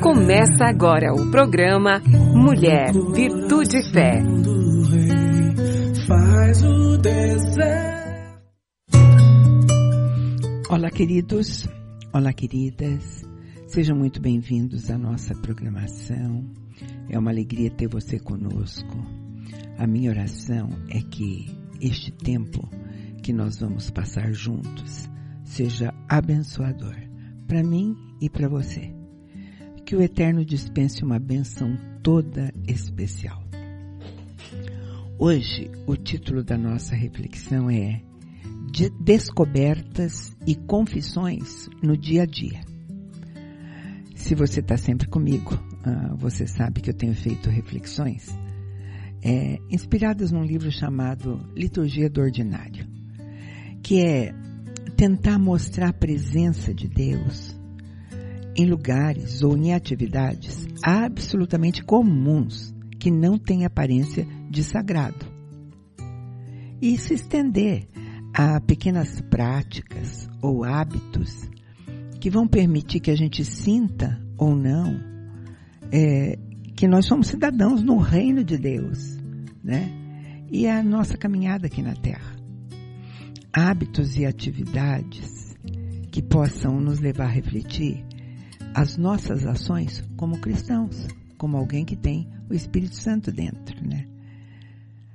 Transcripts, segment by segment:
Começa agora o programa Mulher, Virtude e Fé. Olá, queridos. Olá, queridas. Sejam muito bem-vindos à nossa programação. É uma alegria ter você conosco. A minha oração é que este tempo que nós vamos passar juntos seja abençoador para mim e para você. Que o Eterno dispense uma benção toda especial. Hoje, o título da nossa reflexão é de Descobertas e Confissões no Dia a Dia. Se você está sempre comigo, uh, você sabe que eu tenho feito reflexões é, inspiradas num livro chamado Liturgia do Ordinário, que é tentar mostrar a presença de Deus em lugares ou em atividades absolutamente comuns que não têm aparência de sagrado. E se estender a pequenas práticas ou hábitos que vão permitir que a gente sinta ou não é, que nós somos cidadãos no reino de Deus, né? E a nossa caminhada aqui na Terra. Hábitos e atividades que possam nos levar a refletir as nossas ações como cristãos, como alguém que tem o Espírito Santo dentro, né?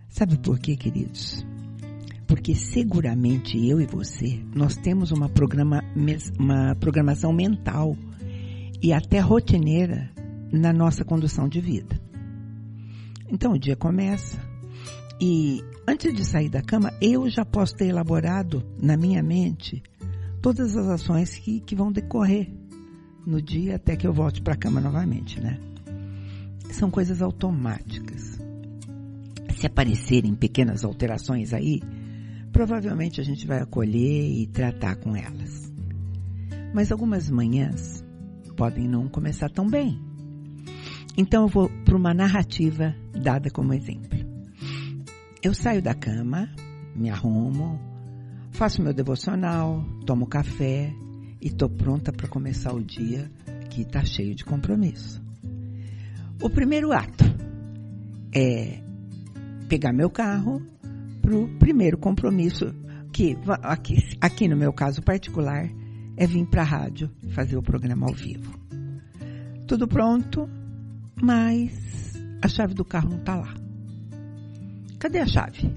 Sabe por quê, queridos? Porque seguramente eu e você, nós temos uma, programa, uma programação mental e até rotineira na nossa condução de vida. Então o dia começa e antes de sair da cama, eu já posso ter elaborado na minha mente todas as ações que, que vão decorrer no dia até que eu volte para a cama novamente, né? São coisas automáticas. Se aparecerem pequenas alterações aí, provavelmente a gente vai acolher e tratar com elas. Mas algumas manhãs podem não começar tão bem. Então eu vou para uma narrativa dada como exemplo. Eu saio da cama, me arrumo, faço meu devocional, tomo café e estou pronta para começar o dia que está cheio de compromisso. O primeiro ato é pegar meu carro para o primeiro compromisso, que aqui, aqui no meu caso particular é vir para a rádio fazer o programa ao vivo. Tudo pronto, mas a chave do carro não está lá. Cadê a chave?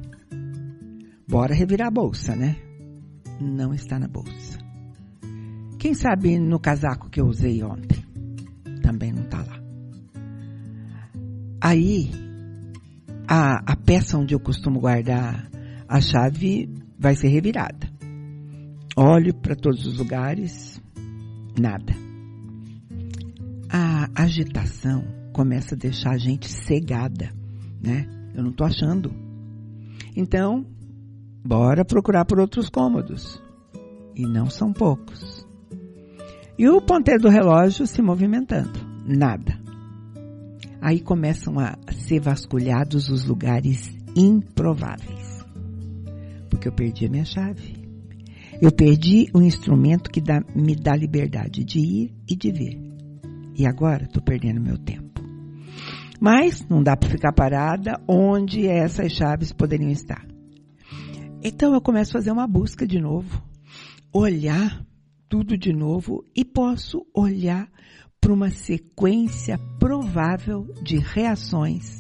Bora revirar a bolsa, né? Não está na bolsa. Quem sabe no casaco que eu usei ontem? Também não está lá. Aí, a, a peça onde eu costumo guardar a chave vai ser revirada. Olho para todos os lugares, nada. A agitação começa a deixar a gente cegada, né? Eu não estou achando. Então, bora procurar por outros cômodos. E não são poucos. E o ponteiro do relógio se movimentando. Nada. Aí começam a ser vasculhados os lugares improváveis. Porque eu perdi a minha chave. Eu perdi o instrumento que dá, me dá liberdade de ir e de vir. E agora estou perdendo meu tempo. Mas não dá para ficar parada onde essas chaves poderiam estar. Então eu começo a fazer uma busca de novo, olhar tudo de novo e posso olhar para uma sequência provável de reações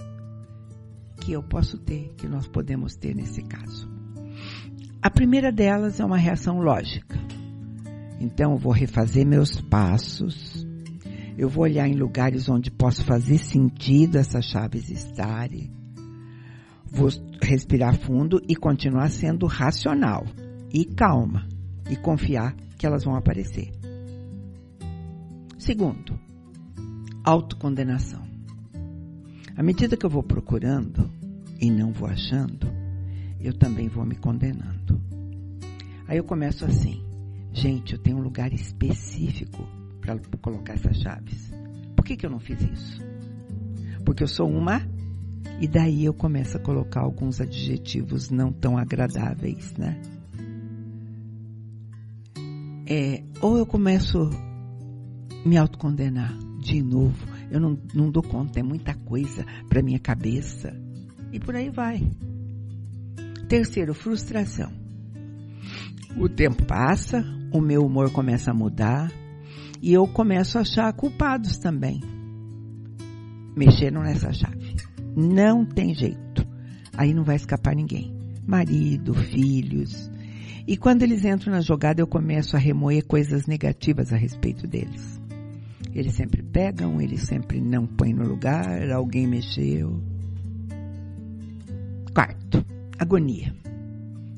que eu posso ter, que nós podemos ter nesse caso. A primeira delas é uma reação lógica. Então eu vou refazer meus passos, eu vou olhar em lugares onde posso fazer sentido essas chaves estarem. Vou respirar fundo e continuar sendo racional e calma e confiar que elas vão aparecer. Segundo, autocondenação. À medida que eu vou procurando e não vou achando, eu também vou me condenando. Aí eu começo assim: gente, eu tenho um lugar específico para colocar essas chaves. Por que, que eu não fiz isso? Porque eu sou uma e daí eu começo a colocar alguns adjetivos não tão agradáveis, né? É, ou eu começo me autocondenar. de novo. Eu não, não dou conta, é muita coisa para minha cabeça. E por aí vai. Terceiro, frustração. O tempo passa, o meu humor começa a mudar e eu começo a achar culpados também. Mexeram nessa chave. Não tem jeito. Aí não vai escapar ninguém. Marido, filhos. E quando eles entram na jogada, eu começo a remoer coisas negativas a respeito deles. Eles sempre pegam, eles sempre não põem no lugar, alguém mexeu. Quarto, agonia.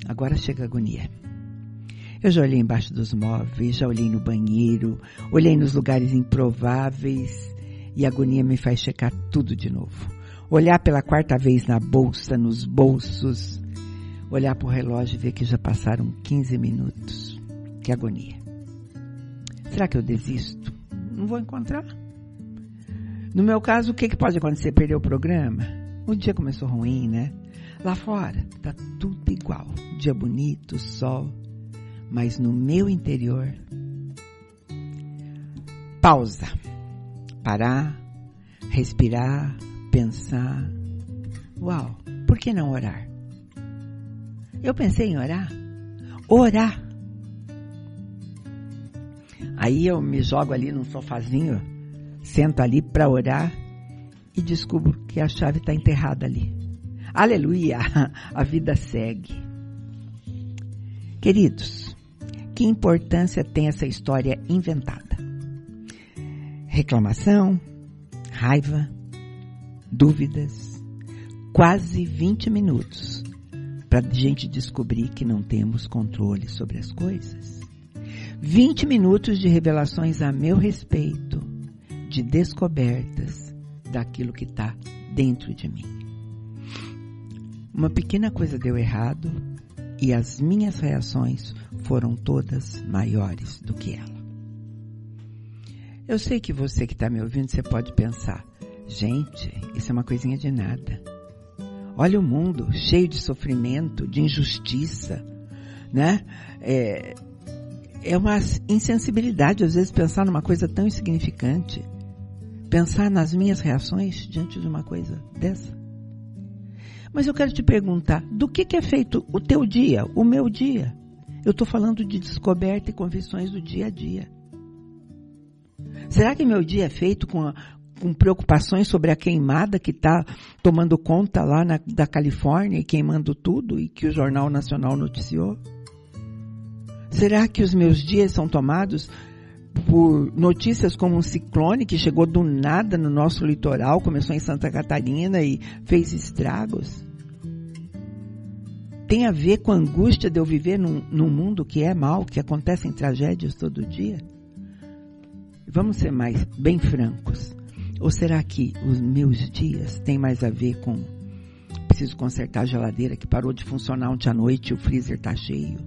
Agora chega a agonia. Eu já olhei embaixo dos móveis, já olhei no banheiro, olhei nos lugares improváveis e a agonia me faz checar tudo de novo. Olhar pela quarta vez na bolsa, nos bolsos, olhar para o relógio e ver que já passaram 15 minutos. Que agonia. Será que eu desisto? Não vou encontrar. No meu caso, o que, que pode acontecer? Perder o programa? O dia começou ruim, né? Lá fora, tá tudo igual. Dia bonito, sol. Mas no meu interior, pausa. Parar, respirar, pensar. Uau, por que não orar? Eu pensei em orar. Orar. Aí eu me jogo ali num sofazinho, sento ali para orar e descubro que a chave está enterrada ali. Aleluia! A vida segue. Queridos, que importância tem essa história inventada? Reclamação, raiva, dúvidas, quase 20 minutos para a gente descobrir que não temos controle sobre as coisas. 20 minutos de revelações a meu respeito, de descobertas daquilo que está dentro de mim. Uma pequena coisa deu errado e as minhas reações foram todas maiores do que ela. Eu sei que você que está me ouvindo, você pode pensar, gente, isso é uma coisinha de nada. Olha o mundo cheio de sofrimento, de injustiça, né? É, é uma insensibilidade às vezes pensar numa coisa tão insignificante, pensar nas minhas reações diante de uma coisa dessa. Mas eu quero te perguntar, do que, que é feito o teu dia, o meu dia? Eu estou falando de descoberta e convicções do dia a dia. Será que meu dia é feito com, com preocupações sobre a queimada que está tomando conta lá na, da Califórnia e queimando tudo e que o Jornal Nacional noticiou? Será que os meus dias são tomados por notícias como um ciclone que chegou do nada no nosso litoral, começou em Santa Catarina e fez estragos? Tem a ver com a angústia de eu viver num, num mundo que é mal, que acontecem tragédias todo dia? Vamos ser mais bem francos. Ou será que os meus dias têm mais a ver com preciso consertar a geladeira que parou de funcionar ontem à noite e o freezer está cheio?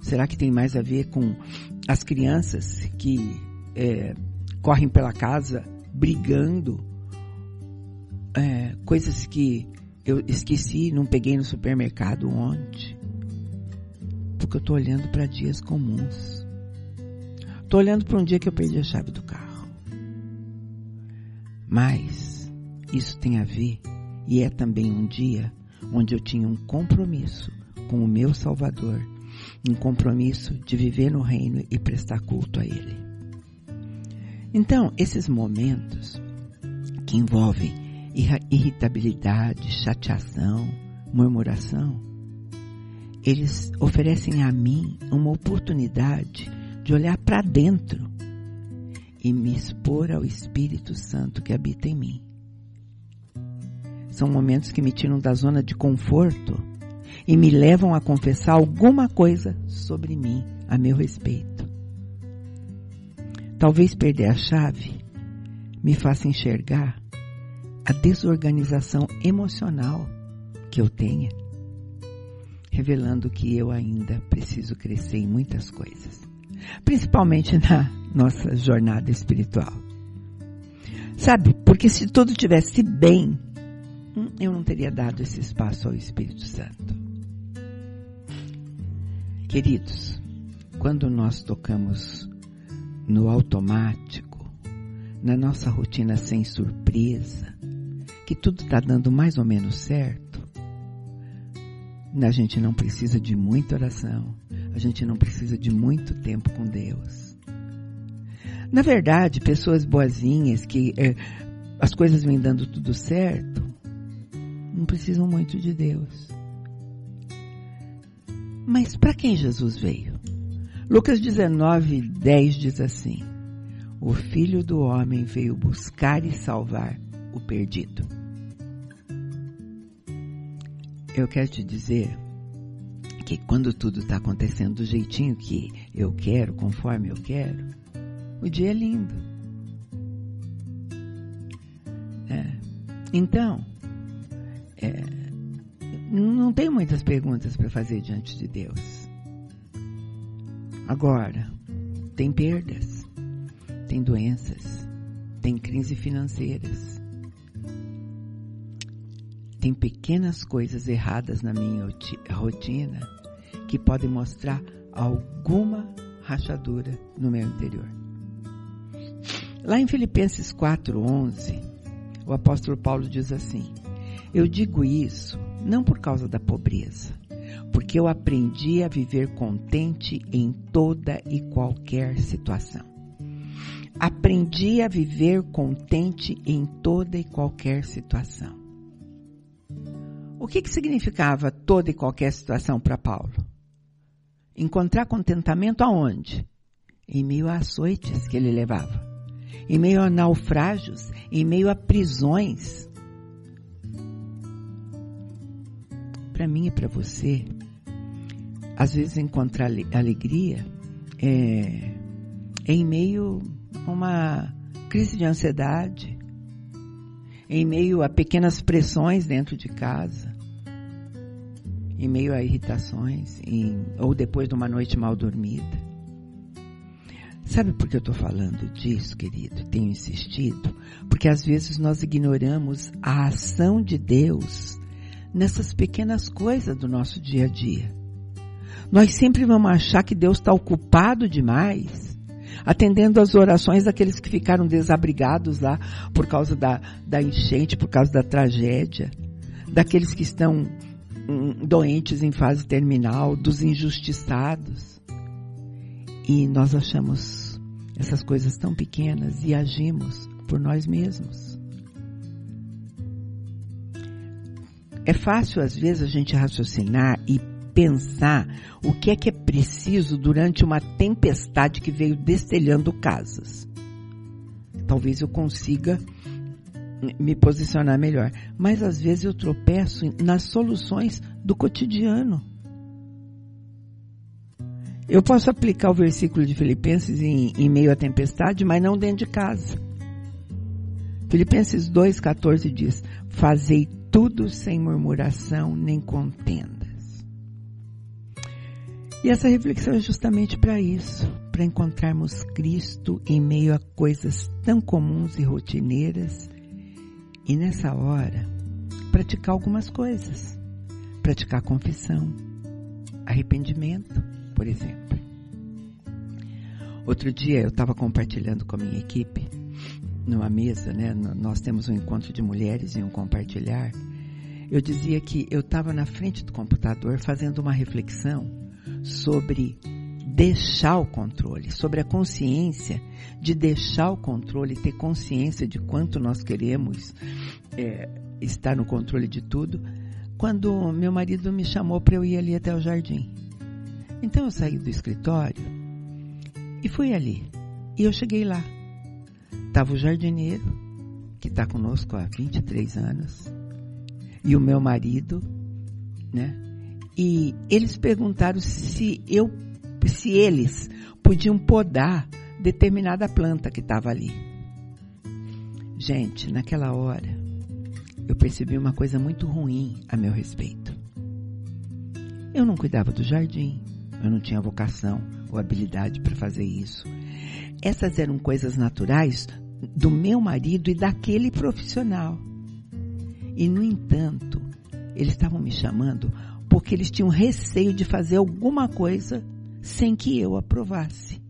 Será que tem mais a ver com as crianças que é, correm pela casa brigando? É, coisas que eu esqueci, não peguei no supermercado ontem. Porque eu estou olhando para dias comuns. Estou olhando para um dia que eu perdi a chave do carro. Mas isso tem a ver e é também um dia onde eu tinha um compromisso com o meu Salvador, um compromisso de viver no reino e prestar culto a Ele. Então, esses momentos que envolvem irritabilidade, chateação, murmuração, eles oferecem a mim uma oportunidade de olhar para dentro e me expor ao Espírito Santo que habita em mim. São momentos que me tiram da zona de conforto e me levam a confessar alguma coisa sobre mim a meu respeito. Talvez perder a chave me faça enxergar a desorganização emocional que eu tenha, revelando que eu ainda preciso crescer em muitas coisas, principalmente na nossa jornada espiritual. Sabe? Porque se tudo tivesse bem, hum, eu não teria dado esse espaço ao Espírito Santo. Queridos, quando nós tocamos no automático, na nossa rotina sem surpresa, que tudo está dando mais ou menos certo, a gente não precisa de muita oração, a gente não precisa de muito tempo com Deus. Na verdade, pessoas boazinhas que é, as coisas vêm dando tudo certo, não precisam muito de Deus. Mas para quem Jesus veio? Lucas 19, 10 diz assim: O filho do homem veio buscar e salvar o perdido. Eu quero te dizer que quando tudo está acontecendo do jeitinho que eu quero, conforme eu quero, o dia é lindo. É. Então, é, não tenho muitas perguntas para fazer diante de Deus. Agora, tem perdas, tem doenças, tem crises financeiras, tem pequenas coisas erradas na minha rotina que podem mostrar alguma rachadura no meu interior. Lá em Filipenses 4:11, o apóstolo Paulo diz assim: Eu digo isso não por causa da pobreza, porque eu aprendi a viver contente em toda e qualquer situação. Aprendi a viver contente em toda e qualquer situação. O que, que significava toda e qualquer situação para Paulo? Encontrar contentamento aonde? Em meio a açoites que ele levava, em meio a naufrágios, em meio a prisões. Para mim e para você, às vezes encontrar alegria é, é em meio a uma crise de ansiedade, em meio a pequenas pressões dentro de casa, em meio a irritações, em, ou depois de uma noite mal dormida. Sabe por que eu estou falando disso, querido? Tenho insistido? Porque às vezes nós ignoramos a ação de Deus nessas pequenas coisas do nosso dia a dia. Nós sempre vamos achar que Deus está ocupado demais atendendo às orações daqueles que ficaram desabrigados lá por causa da, da enchente, por causa da tragédia, daqueles que estão hum, doentes em fase terminal, dos injustiçados. E nós achamos essas coisas tão pequenas e agimos por nós mesmos. É fácil às vezes a gente raciocinar e pensar o que é que é preciso durante uma tempestade que veio destelhando casas. Talvez eu consiga me posicionar melhor. Mas às vezes eu tropeço nas soluções do cotidiano. Eu posso aplicar o versículo de Filipenses em, em meio à tempestade, mas não dentro de casa. Filipenses 2,14 diz: Fazei tudo sem murmuração nem contenda e essa reflexão é justamente para isso, para encontrarmos Cristo em meio a coisas tão comuns e rotineiras e nessa hora praticar algumas coisas. Praticar confissão, arrependimento, por exemplo. Outro dia eu estava compartilhando com a minha equipe numa mesa, né? Nós temos um encontro de mulheres e um compartilhar. Eu dizia que eu estava na frente do computador fazendo uma reflexão sobre deixar o controle, sobre a consciência de deixar o controle, ter consciência de quanto nós queremos é, estar no controle de tudo, quando meu marido me chamou para eu ir ali até o jardim. Então eu saí do escritório e fui ali. E eu cheguei lá. Tava o jardineiro, que está conosco há 23 anos, e o meu marido, né? E eles perguntaram se eu, se eles podiam podar determinada planta que estava ali. Gente, naquela hora, eu percebi uma coisa muito ruim a meu respeito. Eu não cuidava do jardim, eu não tinha vocação ou habilidade para fazer isso. Essas eram coisas naturais do meu marido e daquele profissional. E, no entanto, eles estavam me chamando porque eles tinham receio de fazer alguma coisa sem que eu aprovasse.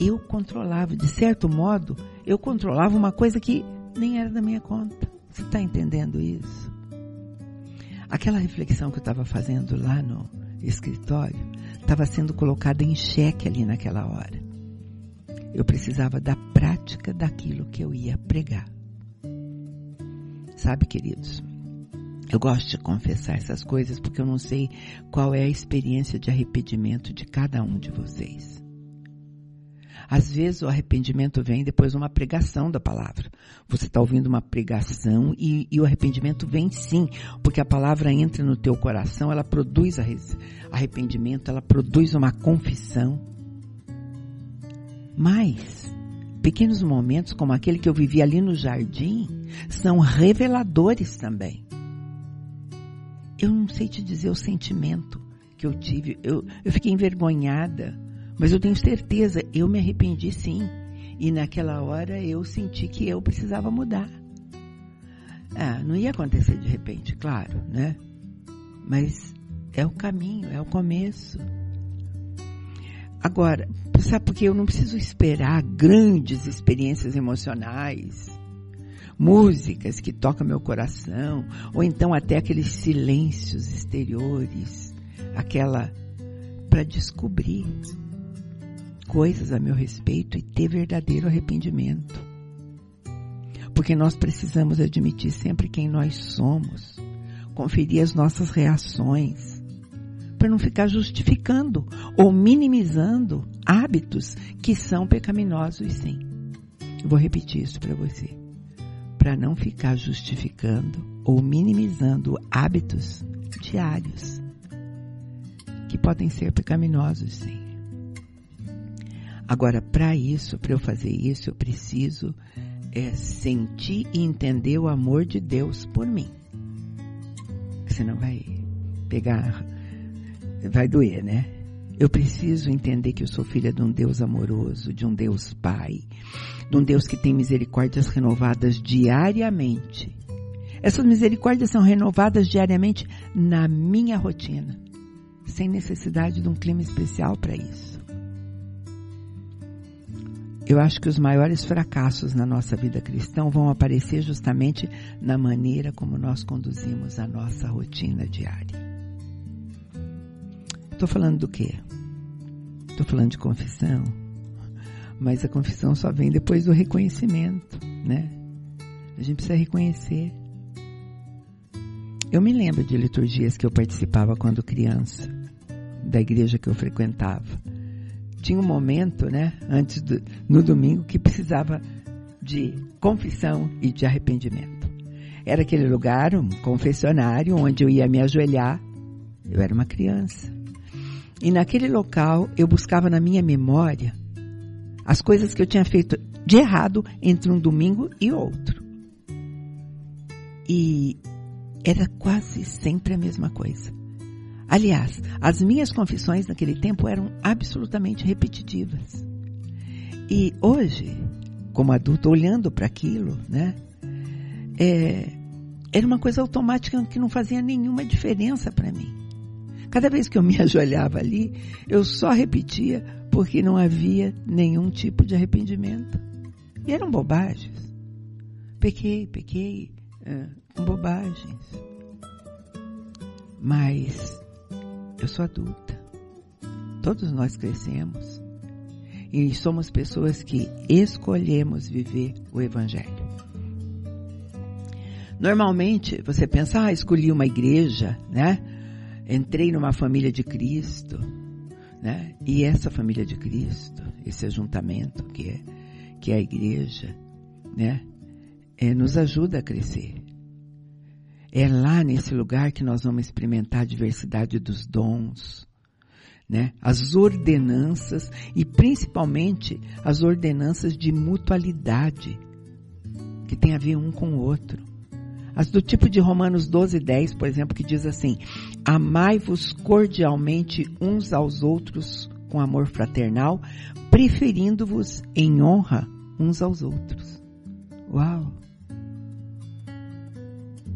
eu controlava, de certo modo, eu controlava uma coisa que nem era da minha conta. Você está entendendo isso? Aquela reflexão que eu estava fazendo lá no escritório estava sendo colocada em xeque ali naquela hora. Eu precisava da prática daquilo que eu ia pregar. Sabe, queridos? Eu gosto de confessar essas coisas porque eu não sei qual é a experiência de arrependimento de cada um de vocês. Às vezes o arrependimento vem depois de uma pregação da palavra. Você está ouvindo uma pregação e, e, o arrependimento vem sim, porque a palavra entra no teu coração, ela produz arrependimento, ela produz uma confissão. Mas, pequenos momentos como aquele que eu vivi ali no jardim são reveladores também. Eu não sei te dizer o sentimento que eu tive. Eu, eu fiquei envergonhada mas eu tenho certeza, eu me arrependi sim. E naquela hora eu senti que eu precisava mudar. Ah, não ia acontecer de repente, claro, né? Mas é o caminho, é o começo. Agora, sabe porque eu não preciso esperar grandes experiências emocionais, músicas que tocam meu coração, ou então até aqueles silêncios exteriores, aquela para descobrir coisas a meu respeito e ter verdadeiro arrependimento. Porque nós precisamos admitir sempre quem nós somos, conferir as nossas reações, para não ficar justificando ou minimizando hábitos que são pecaminosos, sim. vou repetir isso para você. Para não ficar justificando ou minimizando hábitos diários que podem ser pecaminosos, sim. Agora, para isso, para eu fazer isso, eu preciso é, sentir e entender o amor de Deus por mim. Senão vai pegar, vai doer, né? Eu preciso entender que eu sou filha de um Deus amoroso, de um Deus Pai, de um Deus que tem misericórdias renovadas diariamente. Essas misericórdias são renovadas diariamente na minha rotina, sem necessidade de um clima especial para isso. Eu acho que os maiores fracassos na nossa vida cristã vão aparecer justamente na maneira como nós conduzimos a nossa rotina diária. Estou falando do quê? Estou falando de confissão, mas a confissão só vem depois do reconhecimento, né? A gente precisa reconhecer. Eu me lembro de liturgias que eu participava quando criança, da igreja que eu frequentava tinha um momento, né, antes do, no domingo, que precisava de confissão e de arrependimento. Era aquele lugar, um confessionário, onde eu ia me ajoelhar. Eu era uma criança. E naquele local eu buscava na minha memória as coisas que eu tinha feito de errado entre um domingo e outro. E era quase sempre a mesma coisa. Aliás, as minhas confissões naquele tempo eram absolutamente repetitivas. E hoje, como adulto, olhando para aquilo, né, é, era uma coisa automática que não fazia nenhuma diferença para mim. Cada vez que eu me ajoelhava ali, eu só repetia porque não havia nenhum tipo de arrependimento. E eram bobagens. Pequei, pequei, é, bobagens. Mas eu sou adulta. Todos nós crescemos. E somos pessoas que escolhemos viver o Evangelho. Normalmente, você pensa, ah, escolhi uma igreja, né? Entrei numa família de Cristo, né? E essa família de Cristo, esse ajuntamento que é, que é a igreja, né? É, nos ajuda a crescer. É lá nesse lugar que nós vamos experimentar a diversidade dos dons, né? As ordenanças e principalmente as ordenanças de mutualidade que tem a ver um com o outro. As do tipo de Romanos 12, 10, por exemplo, que diz assim: Amai-vos cordialmente uns aos outros com amor fraternal, preferindo-vos em honra uns aos outros. Uau!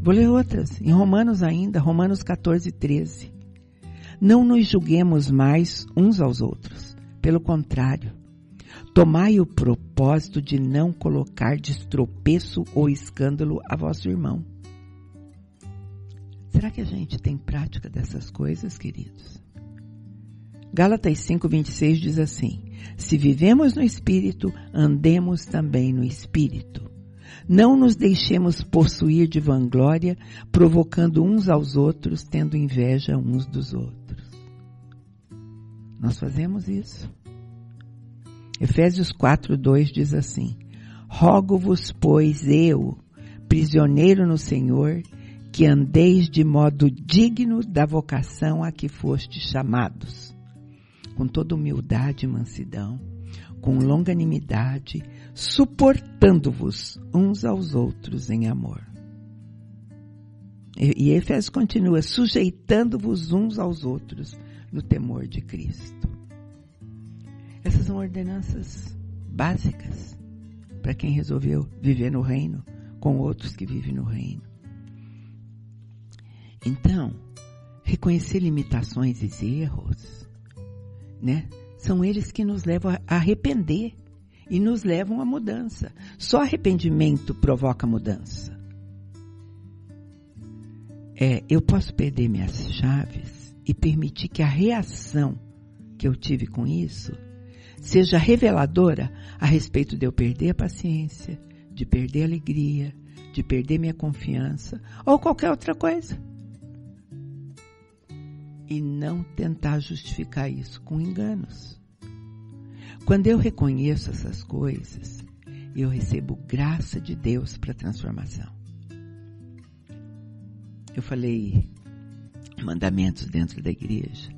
Vou ler outras. Em Romanos ainda, Romanos 14, 13. Não nos julguemos mais uns aos outros. Pelo contrário, Tomai o propósito de não colocar de tropeço ou escândalo a vosso irmão. Será que a gente tem prática dessas coisas, queridos? Gálatas 5:26 diz assim: Se vivemos no espírito, andemos também no espírito. Não nos deixemos possuir de vanglória, provocando uns aos outros, tendo inveja uns dos outros. Nós fazemos isso. Efésios 4:2 diz assim: Rogo-vos, pois eu, prisioneiro no Senhor, que andeis de modo digno da vocação a que fostes chamados, com toda humildade e mansidão, com longanimidade, suportando-vos uns aos outros em amor. E Efésios continua, sujeitando-vos uns aos outros no temor de Cristo. Essas são ordenanças básicas para quem resolveu viver no reino com outros que vivem no reino. Então, reconhecer limitações e erros, né? São eles que nos levam a arrepender e nos levam à mudança. Só arrependimento provoca mudança. É, eu posso perder minhas chaves e permitir que a reação que eu tive com isso seja reveladora a respeito de eu perder a paciência, de perder a alegria, de perder minha confiança ou qualquer outra coisa e não tentar justificar isso com enganos. Quando eu reconheço essas coisas, eu recebo graça de Deus para transformação. Eu falei mandamentos dentro da igreja,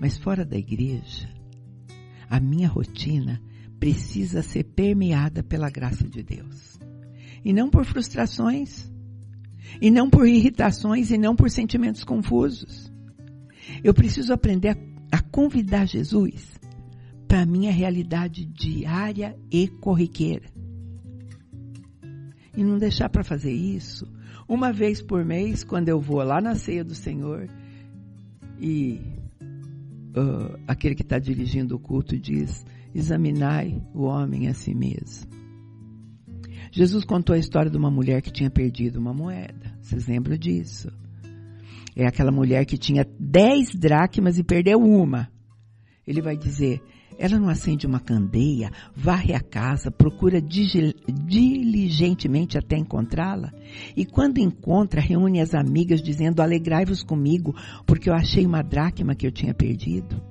mas fora da igreja, a minha rotina precisa ser permeada pela graça de Deus. E não por frustrações, e não por irritações, e não por sentimentos confusos. Eu preciso aprender a, convidar Jesus para a minha realidade diária e corriqueira. E não deixar para fazer isso uma vez por mês, quando eu vou lá na ceia do Senhor e uh, aquele que está dirigindo o culto diz: examinai o homem a si mesmo. Jesus contou a história de uma mulher que tinha perdido uma moeda. Vocês lembram disso? é aquela mulher que tinha dez dracmas e perdeu uma. Ele vai dizer, ela não acende uma candeia, varre a casa, procura diligentemente até encontrá-la. E quando encontra, reúne as amigas dizendo, alegrai-vos comigo, porque eu achei uma dracma que eu tinha perdido.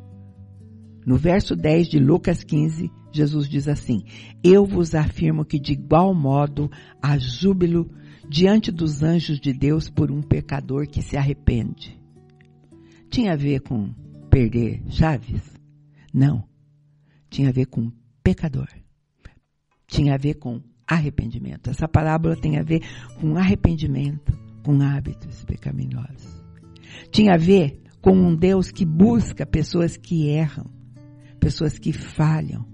No verso 10 de Lucas 15, Jesus diz assim, eu vos afirmo que de igual modo há júbilo diante dos anjos de Deus por um pecador que se arrepende. Tinha a ver com perder chaves? Não. Tinha a ver com pecador. Tinha a ver com arrependimento. Essa parábola tem a ver com arrependimento, com hábitos pecaminosos. Tinha a ver com um Deus que busca pessoas que erram, pessoas que falham.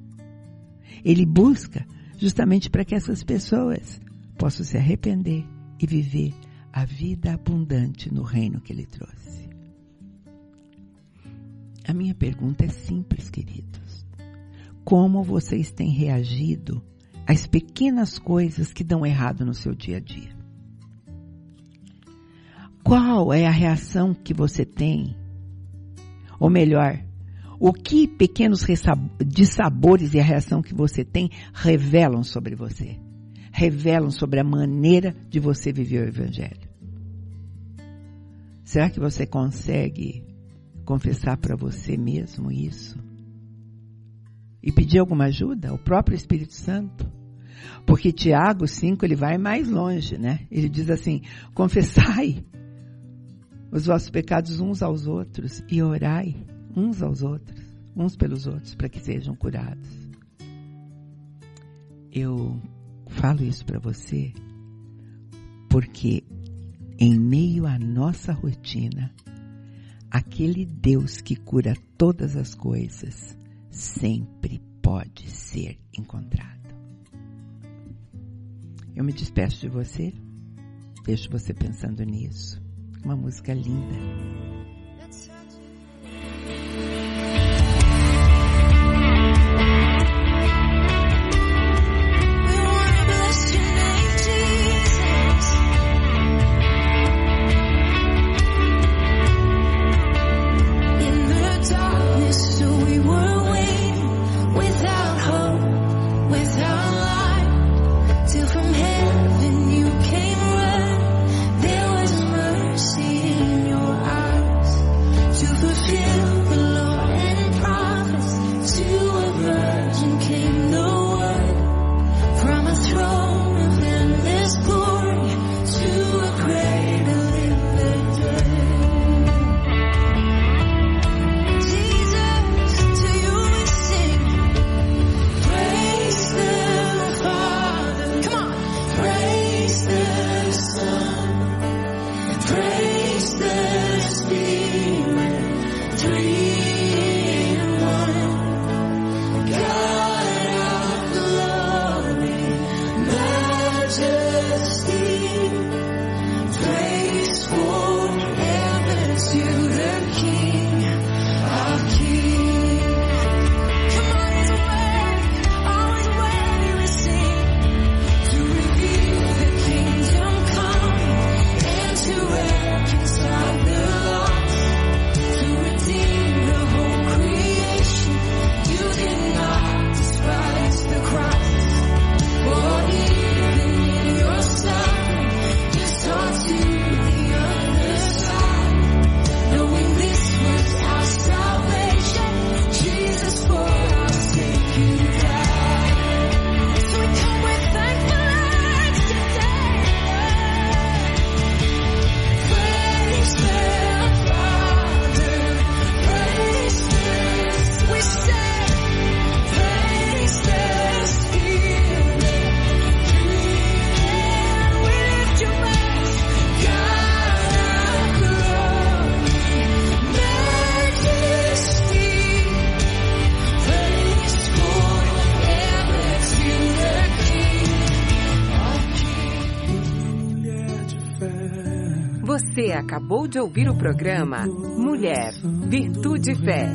Ele busca justamente para que essas pessoas posso se arrepender e viver a vida abundante no reino que Ele trouxe. A minha pergunta é simples, queridos. Como vocês têm reagido às pequenas coisas que dão errado no seu dia a dia? Qual é a reação que você tem? Ou melhor, o que pequenos dissabores e a reação que você tem revelam sobre você? revelam sobre a maneira de você viver o Evangelho. Será que você consegue confessar para você mesmo isso? E pedir alguma ajuda ao próprio Espírito Santo? Porque Tiago 5 ele vai mais longe, né? Ele diz assim: confessai os vossos pecados uns aos outros e orai uns aos outros, uns pelos outros, para que sejam curados. Eu Falo isso para você porque em meio à nossa rotina, aquele Deus que cura todas as coisas sempre pode ser encontrado. Eu me despeço de você, deixo você pensando nisso. Uma música linda. De ouvir o programa Mulher, Virtude e Fé.